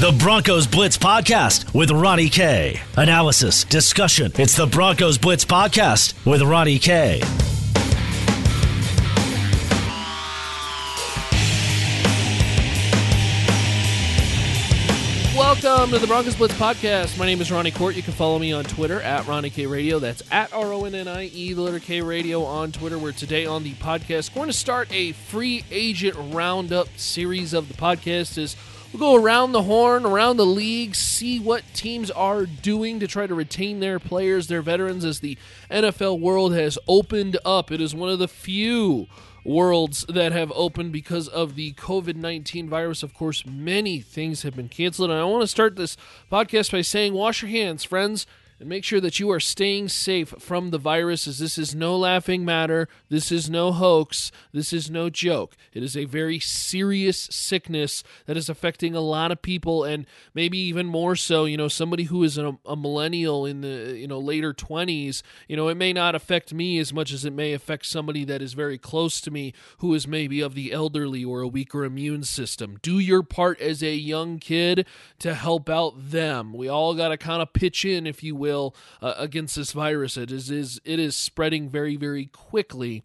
The Broncos Blitz Podcast with Ronnie K. Analysis, discussion. It's the Broncos Blitz Podcast with Ronnie K. Welcome to the Broncos Blitz podcast. My name is Ronnie Kohrt. You can follow me on Twitter at Ronnie K Radio. That's at R O N N I E, the letter K Radio on Twitter. We're today on the podcast We're going to start a free agent roundup series of the podcast. As we'll go around the horn, around the league, see what teams are doing to try to retain their players, their veterans, as the NFL world has opened up. It is one of the few worlds that have opened because of the COVID 19 virus. Of course, many things have been canceled. And I want to start this podcast by saying, wash your hands, friends and make sure that you are staying safe from the virus as this is no laughing matter. This is no hoax. This is no joke. It is a very serious sickness that is affecting a lot of people and maybe even more so you know somebody who is a, a millennial in the you know later 20s you know it may not affect me as much as it may affect somebody that is very close to me who is maybe of the elderly or a weaker immune system. Do your part as a young kid to help out them. We all got to kind of pitch in if you will will uh, against this virus. It is, is it is spreading very very quickly.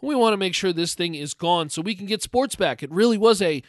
We want to make sure this thing is gone so we can get sports back. It really was a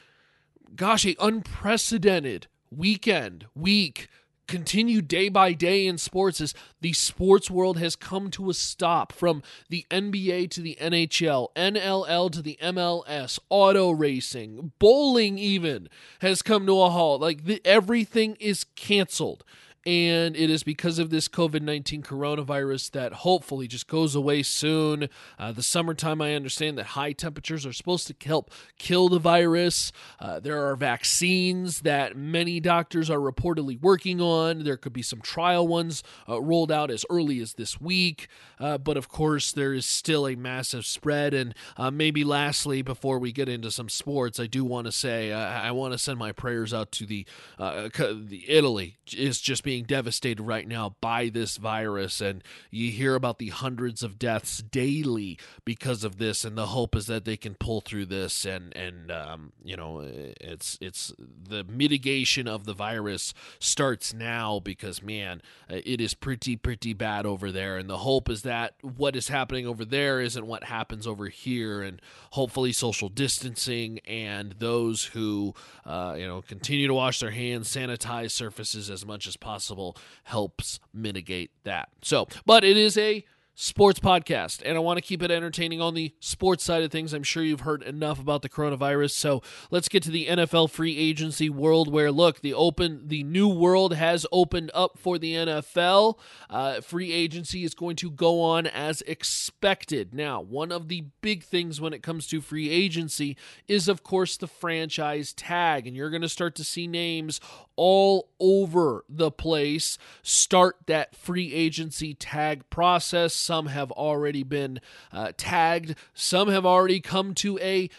gosh, a unprecedented weekend, week, continue day by day in sports as the sports world has come to a stop from the NBA to the NHL, NLL to the MLS, auto racing, bowling even has come to a halt. Like the, everything is canceled and it is because of this COVID 19 coronavirus that hopefully just goes away soon. Uh, the summertime, I understand that high temperatures are supposed to help kill the virus. Uh, there are vaccines that many doctors are reportedly working on. There could be some trial ones uh, rolled out as early as this week. Uh, but of course, there is still a massive spread. And uh, maybe lastly, before we get into some sports, I do want to say uh, I want to send my prayers out to the, the Italy is just being being devastated right now by this virus, and you hear about the hundreds of deaths daily because of this. And the hope is that they can pull through this, and and um, you know, it's it's the mitigation of the virus starts now because man, it is pretty pretty bad over there. And the hope is that what is happening over there isn't what happens over here, and hopefully social distancing and those who uh, you know continue to wash their hands, sanitize surfaces as much as possible possible helps mitigate that. So, but it is a sports podcast, and I want to keep it entertaining on the sports side of things. I'm sure you've heard enough about the coronavirus, so let's get to the NFL free agency world. Where look, the open, the new world has opened up for the NFL. Uh, free agency is going to go on as expected. Now, one of the big things when it comes to free agency is, of course, the franchise tag, and you're going to start to see names all over the place start that free agency tag process. Some have already been uh, tagged, some have already come to a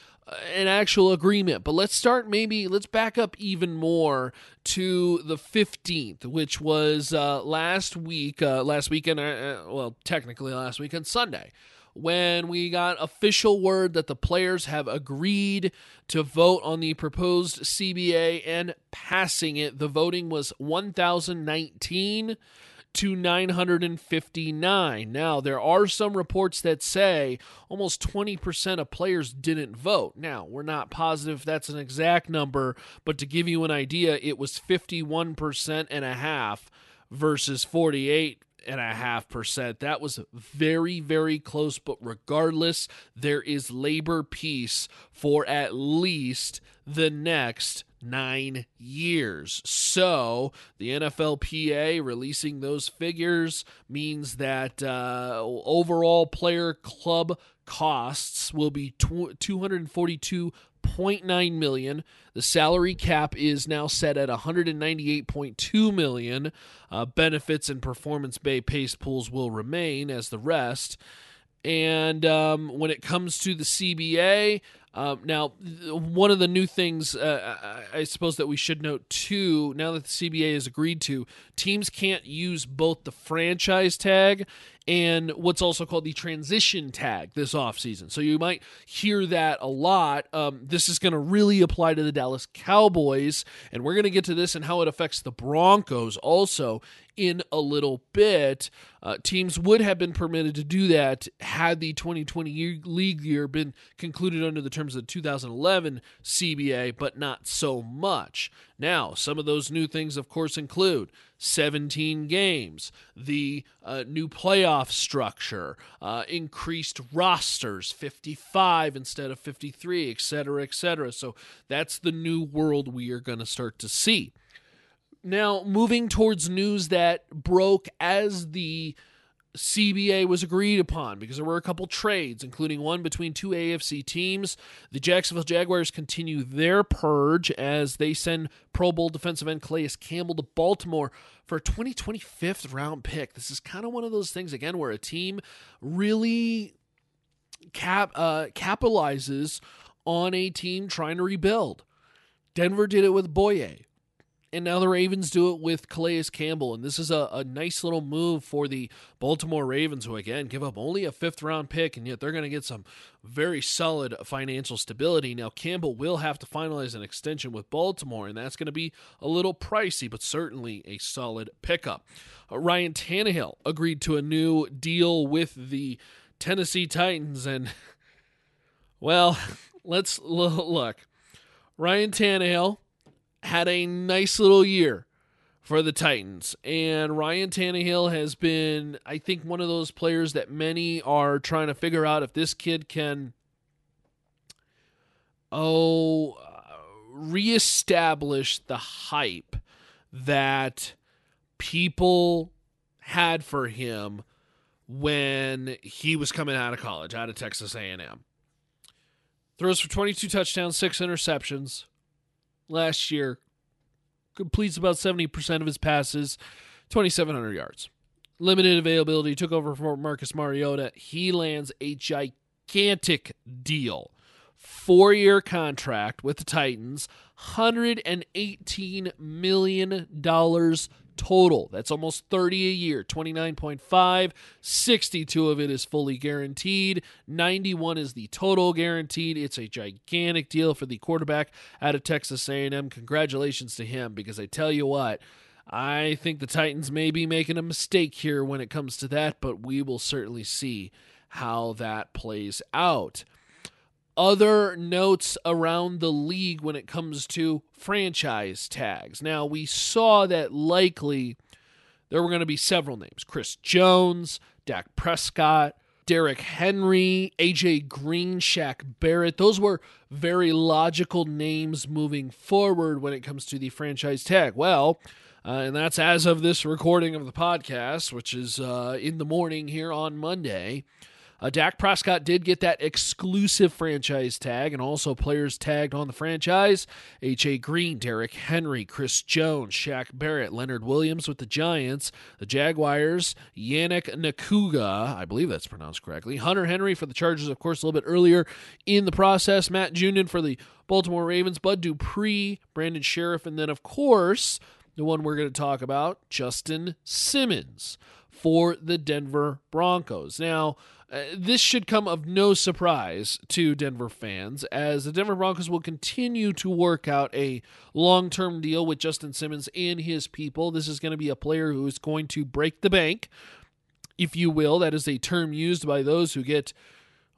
an actual agreement. But let's start maybe let's back up even more to the 15th, which was uh, last week, uh, last weekend, uh, uh, well, technically last weekend, Sunday when we got official word that the players have agreed to vote on the proposed CBA and passing it. The voting was 1,019 to 959. Now, there are some reports that say almost 20% of players didn't vote. Now, we're not positive that's an exact number, but to give you an idea, it was 51% and a half versus 48 and a half percent. That was very, very close. But regardless, there is labor peace for at least the next nine years. So the NFLPA releasing those figures means that uh, overall player club costs will be 242 0.9 million. The salary cap is now set at 198.2 million. Uh, benefits and performance-based pools will remain as the rest. And um, when it comes to the CBA, um, now, one of the new things uh, I suppose that we should note too, now that the CBA has agreed to, teams can't use both the franchise tag and what's also called the transition tag this offseason. So you might hear that a lot. Um, this is going to really apply to the Dallas Cowboys, and we're going to get to this and how it affects the Broncos also in a little bit. Uh, teams would have been permitted to do that had the 2020 year, league year been concluded under the terms of the 2011 CBA, but not so much. Now, some of those new things, of course, include 17 games, the uh, new playoff structure, uh, increased rosters, 55 instead of 53, et cetera, et cetera. So that's the new world we are going to start to see. Now, moving towards news that broke as the CBA was agreed upon because there were a couple trades, including one between two AFC teams. The Jacksonville Jaguars continue their purge as they send Pro Bowl defensive end Calais Campbell to Baltimore for a 2025th round pick. This is kind of one of those things, again, where a team really cap uh, capitalizes on a team trying to rebuild. Denver did it with Bouye. And now the Ravens do it with Calais Campbell. And this is a, a nice little move for the Baltimore Ravens, who, again, give up only a fifth round pick, and yet they're going to get some very solid financial stability. Now, Campbell will have to finalize an extension with Baltimore, and that's going to be a little pricey, but certainly a solid pickup. Uh, Ryan Tannehill agreed to a new deal with the Tennessee Titans. And, well, let's look. Ryan Tannehill had a nice little year for the Titans. And Ryan Tannehill has been, I think, one of those players that many are trying to figure out if this kid can, oh, uh, reestablish the hype that people had for him when he was coming out of college, out of Texas A&M. Throws for 22 touchdowns, six interceptions, last year, completes about 70% of his passes, 2,700 yards. Limited availability, took over for Marcus Mariota. He lands a gigantic deal. Four year contract with the Titans, $118 million total. That's almost 30 a year. 29.5, 62 of it is fully guaranteed. 91 is the total guaranteed. It's a gigantic deal for the quarterback out of Texas A&M. Congratulations to him because I tell you what, I think the Titans may be making a mistake here when it comes to that, but we will certainly see how that plays out other notes around the league when it comes to franchise tags. Now, we saw that likely there were going to be several names Chris Jones, Dak Prescott, Derrick Henry, AJ Green, Shaq Barrett. Those were very logical names moving forward when it comes to the franchise tag. Well, uh, and that's as of this recording of the podcast, which is uh, in the morning here on Monday. Uh, Dak Prescott did get that exclusive franchise tag and also players tagged on the franchise. H.A. Green, Derrick Henry, Chris Jones, Shaq Barrett, Leonard Williams with the Giants, the Jaguars, Yannick Ngakoue, I believe that's pronounced correctly, Hunter Henry for the Chargers, of course, a little bit earlier in the process, Matt Judon for the Baltimore Ravens, Bud Dupree, Brandon Scherff, and then, of course, the one we're going to talk about, Justin Simmons for the Denver Broncos. Now, uh, this should come of no surprise to Denver fans, as the Denver Broncos will continue to work out a long term deal with Justin Simmons and his people. This is going to be a player who is going to break the bank, if you will. That is a term used by those who get,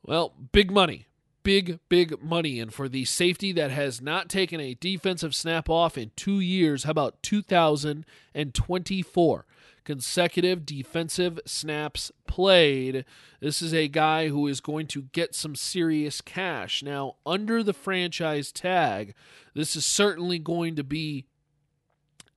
well, big money. Big, big money. And for the safety that has not taken a defensive snap off in two years, how about 2024? Consecutive defensive snaps played. This is a guy who is going to get some serious cash. Now, under the franchise tag, this is certainly going to be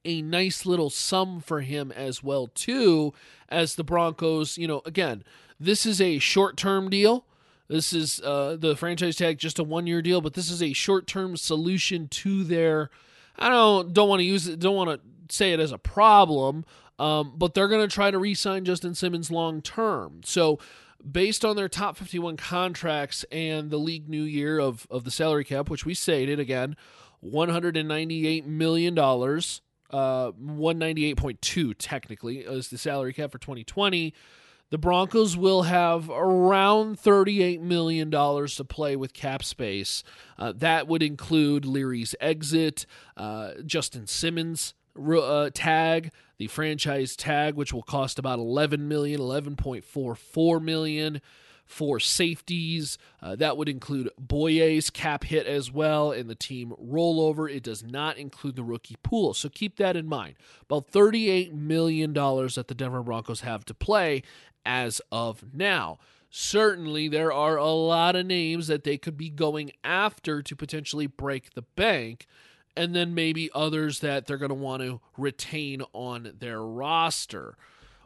a nice little sum for him as well too as the Broncos, you know, again, this is a short-term deal. This is uh, the franchise tag, just a one year deal, but this is a short term solution to their. I don't don't want to use it. Don't want to say it as a problem, um, but they're going to try to re-sign Justin Simmons long term. So based on their top 51 contracts and the league new year of, of the salary cap, which we stated again, $198 million, uh, 198.2 technically is the salary cap for 2020. The Broncos will have around $38 million to play with cap space. Uh, that would include Leary's exit, uh, Justin Simmons' uh, tag, the franchise tag, which will cost about 11 million, 11.44 million for safeties. Uh, that would include Bouye's cap hit as well and the team rollover. It does not include the rookie pool. So keep that in mind. About $38 million that the Denver Broncos have to play as of now. Certainly, there are a lot of names that they could be going after to potentially break the bank and then maybe others that they're going to want to retain on their roster.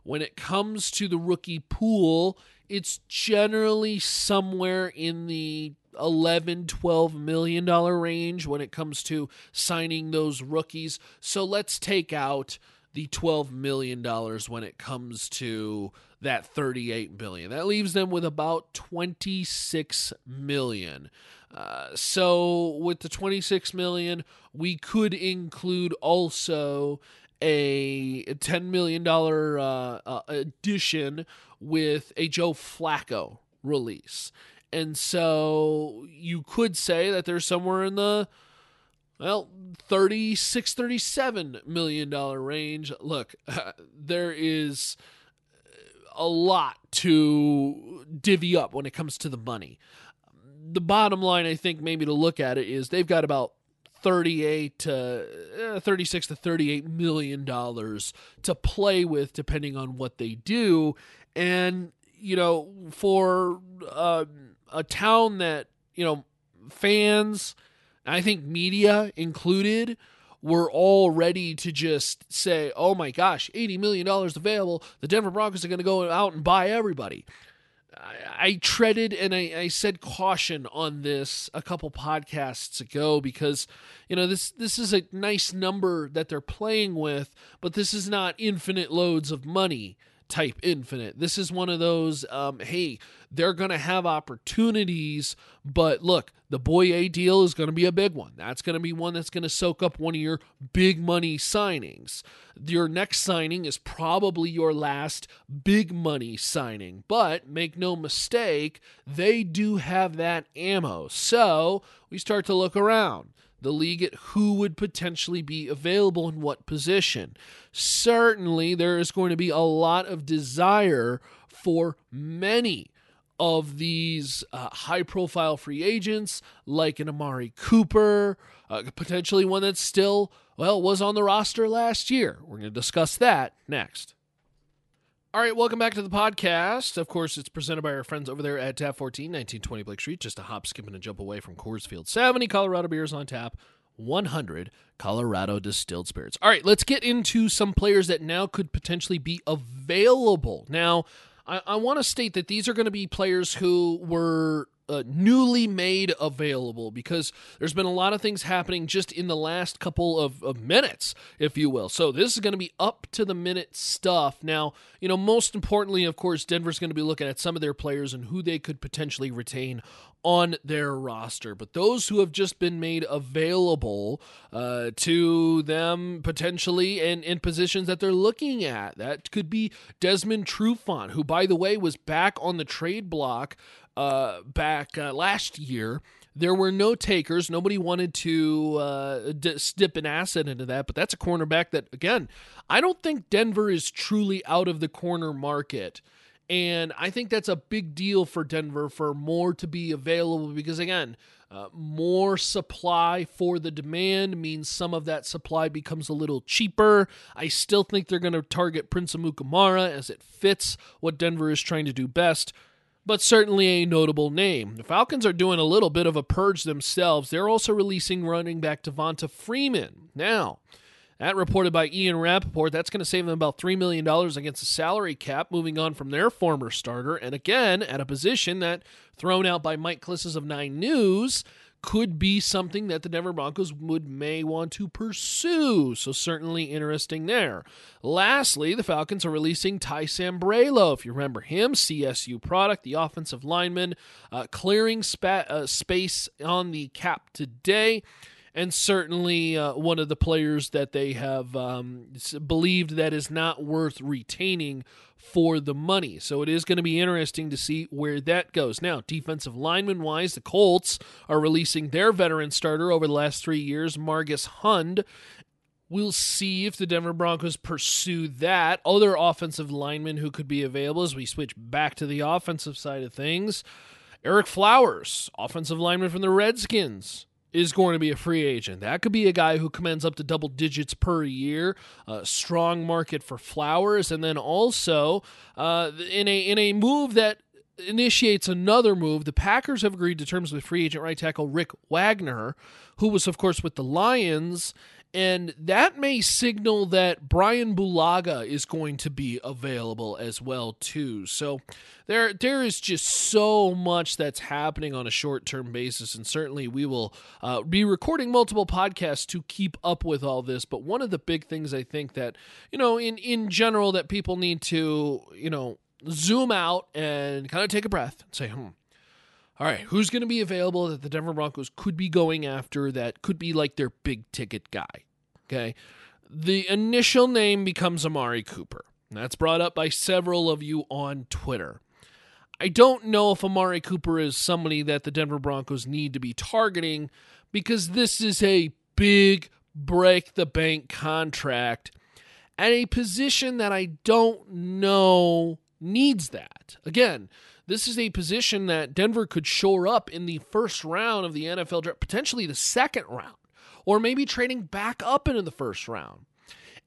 When it comes to the rookie pool, it's generally somewhere in the 11 12 million dollar range when it comes to signing those rookies. So let's take out the 12 million dollars when it comes to that 38 billion. That leaves them with about 26 million. Uh, so with the 26 million, we could include also a $10 million uh, uh, addition with a Joe Flacco release. And so you could say that there's somewhere in the well 36 37 million dollar range look there is a lot to divvy up when it comes to the money the bottom line, I think, maybe to look at it is they've got about 38 to uh, 36 to 38 million dollars to play with depending on what they do. And you know for uh, a town that you know fans i think media included were all ready to just say oh my gosh 80 million dollars available. The denver broncos are going to go out and buy everybody I, treaded and I, I said caution on this a couple podcasts ago because you know this this is a nice number that they're playing with, but this is not infinite loads of money type infinite. This is one of those, um, hey, they're going to have opportunities, but look, the Bouye deal is going to be a big one. That's going to be one that's going to soak up one of your big money signings. Your next signing is probably your last big money signing, but make no mistake, they do have that ammo. So we start to look around the league at who would potentially be available in what position. Certainly, there is going to be a lot of desire for many of these uh, high profile free agents, like an Amari Cooper, uh, potentially one that's still, well, was on the roster last year. We're going to discuss that next. All right, welcome back to the podcast. Of course, it's presented by our friends over there at Tap 14, 1920 Blake Street, just a hop, skip, and a jump away from Coors Field. 70 Colorado beers on tap, 100 Colorado distilled spirits. All right, let's get into some players that now could potentially be available. Now, I, I want to state that these are going to be players who were uh, newly made available because there's been a lot of things happening just in the last couple of, of minutes, if you will. So this is going to be up to the minute stuff. Now, you know, most importantly, of course, Denver's going to be looking at some of their players and who they could potentially retain on their roster. But those who have just been made available uh, to them potentially and in positions that they're looking at, that could be Desmond Trufant, who, by the way, was back on the trade block uh, back uh, last year. There were no takers. Nobody wanted to uh, dip an asset into that, but that's a cornerback that, again, I don't think Denver is truly out of the corner market. And I think that's a big deal for Denver for more to be available because, again, uh, more supply for the demand means some of that supply becomes a little cheaper. I still think they're going to target Prince Amukamara as it fits what Denver is trying to do best but certainly a notable name. The Falcons are doing a little bit of a purge themselves. They're also releasing running back Devonta Freeman. Now, That reported by Ian Rapoport. That's going to save them about $3 million against the salary cap, moving on from their former starter. And again, at a position that, thrown out by Mike Klis's of Nine News, could be something that the Denver Broncos would may want to pursue. So certainly interesting there. Lastly, the Falcons are releasing Ty Sambrailo. If you remember him, CSU product, the offensive lineman, uh, clearing spa- uh, space on the cap today and certainly uh, one of the players that they have um, believed that is not worth retaining for the money. So it is going to be interesting to see where that goes. Now, defensive lineman wise, the Colts are releasing their veteran starter over the last three years, Margus Hunt. We'll see if the Denver Broncos pursue that. Other offensive linemen who could be available as we switch back to the offensive side of things. Ereck Flowers, offensive lineman from the Redskins is going to be a free agent. That could be a guy who commands up to double digits per year. A strong market for Flowers, and then also uh, in a in a move that initiates another move. The Packers have agreed to terms with free agent right tackle Rick Wagner, who was of course with the Lions and that may signal that Bryan Bulaga is going to be available as well too. So there there is just so much that's happening on a short-term basis and certainly we will uh, be recording multiple podcasts to keep up with all this, but one of the big things I think that, you know, in in general that people need to, you know, zoom out and kind of take a breath and say, "Hmm, all right, who's going to be available that the Denver Broncos could be going after that could be like their big ticket guy? Okay. The initial name becomes Amari Cooper. That's brought up by several of you on Twitter. I don't know if Amari Cooper is somebody that the Denver Broncos need to be targeting because this is a big break the bank contract at a position that I don't know needs that. Again, this is a position that Denver could shore up in the first round of the NFL draft, potentially the second round, or maybe trading back up into the first round.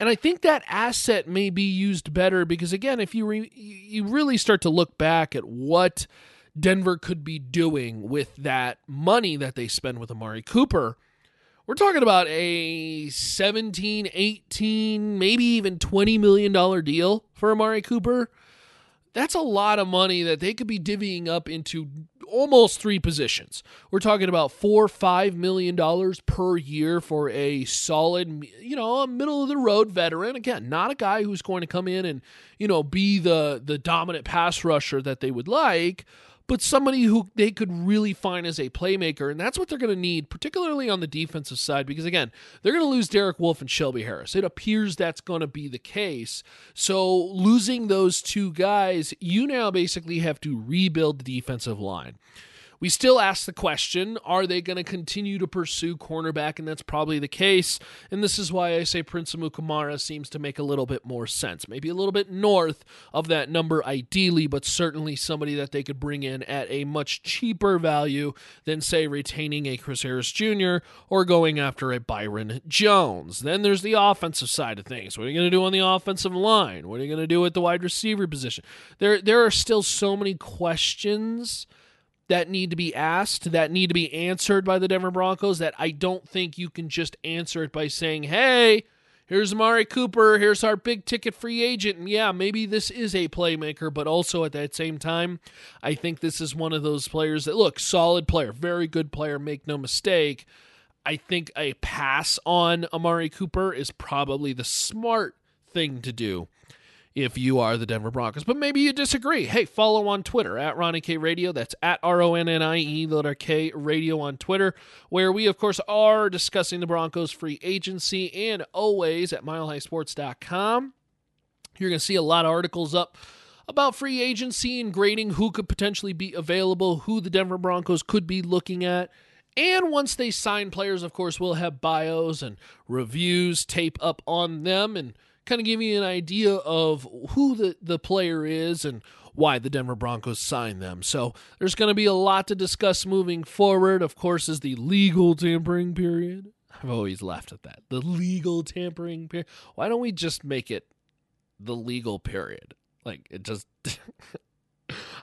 And I think that asset may be used better because again, if you re- you really start to look back at what Denver could be doing with that money that they spend with Amari Cooper, we're talking about a 17, 18, maybe even 20 million dollar deal for Amari Cooper that's a lot of money that they could be divvying up into almost three positions. We're talking about four, five million dollars per year for a solid, you know, a middle of the road veteran. Again, not a guy who's going to come in and, you know, be the the dominant pass rusher that they would like, but somebody who they could really find as a playmaker. And that's what they're going to need, particularly on the defensive side, because again, they're going to lose Derek Wolfe and Shelby Harris. It appears that's going to be the case. So losing those two guys, you now basically have to rebuild the defensive line. We still ask the question are they going to continue to pursue cornerback? And that's probably the case. And this is why I say Prince Amukamara seems to make a little bit more sense. Maybe a little bit north of that number, ideally, but certainly somebody that they could bring in at a much cheaper value than, say, retaining a Chris Harris Jr. or going after a Byron Jones. Then there's the offensive side of things. What are you going to do on the offensive line? What are you going to do at the wide receiver position? There, there are still so many questions that need to be asked, that need to be answered by the Denver Broncos, that I don't think you can just answer it by saying, hey, here's Amari Cooper, here's our big ticket free agent. And yeah, maybe this is a playmaker, but also at that same time, I think this is one of those players that, look, solid player, very good player, make no mistake. I think a pass on Amari Cooper is probably the smart thing to do if you are the Denver Broncos. But maybe you disagree. Hey, follow on Twitter at Ronnie K Radio. That's at R O N N I E, letter K Radio on Twitter, where we, of course, are discussing the Broncos free agency and always at milehighsports.com. You're going to see a lot of articles up about free agency and grading who could potentially be available, who the Denver Broncos could be looking at. And once they sign players, of course, we'll have bios and reviews tape up on them and kind of give you an idea of who the, the player is and why the Denver Broncos signed them. So there's going to be a lot to discuss moving forward. Of course, is the legal tampering period. I've always laughed at that. The legal tampering period. Why don't we just make it the legal period? Like it just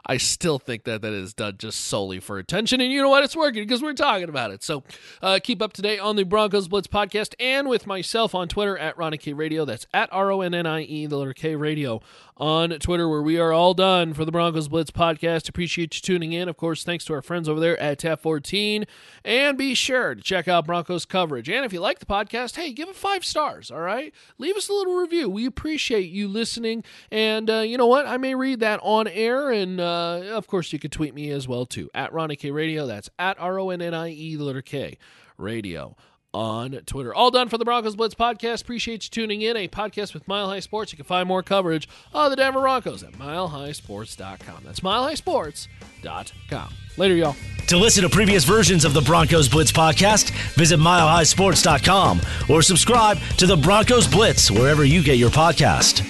I still think that that is done just solely for attention. And you know what? It's working because we're talking about it. So uh, keep up to date on the Broncos Blitz podcast and with myself on Twitter at Ronnie K Radio. That's at R O N N I E, the letter K Radio on Twitter, where we are all done for the Broncos Blitz podcast. Appreciate you tuning in. Of course, thanks to our friends over there at Tap 14. And be sure to check out Broncos coverage. And if you like the podcast, hey, give it five stars, all right? Leave us a little review. We appreciate you listening. And uh, you know what? I may read that on air. And uh, Uh, of course, you can tweet me as well, too, at Ronnie K Radio. That's at R O N N I E, the letter K Radio on Twitter. All done for the Broncos Blitz podcast. Appreciate you tuning in. A podcast with Mile High Sports. You can find more coverage of the Denver Broncos at milehighsports.com. That's milehighsports.com. Later, y'all. To listen to previous versions of the Broncos Blitz podcast, visit milehighsports.com or subscribe to the Broncos Blitz wherever you get your podcast.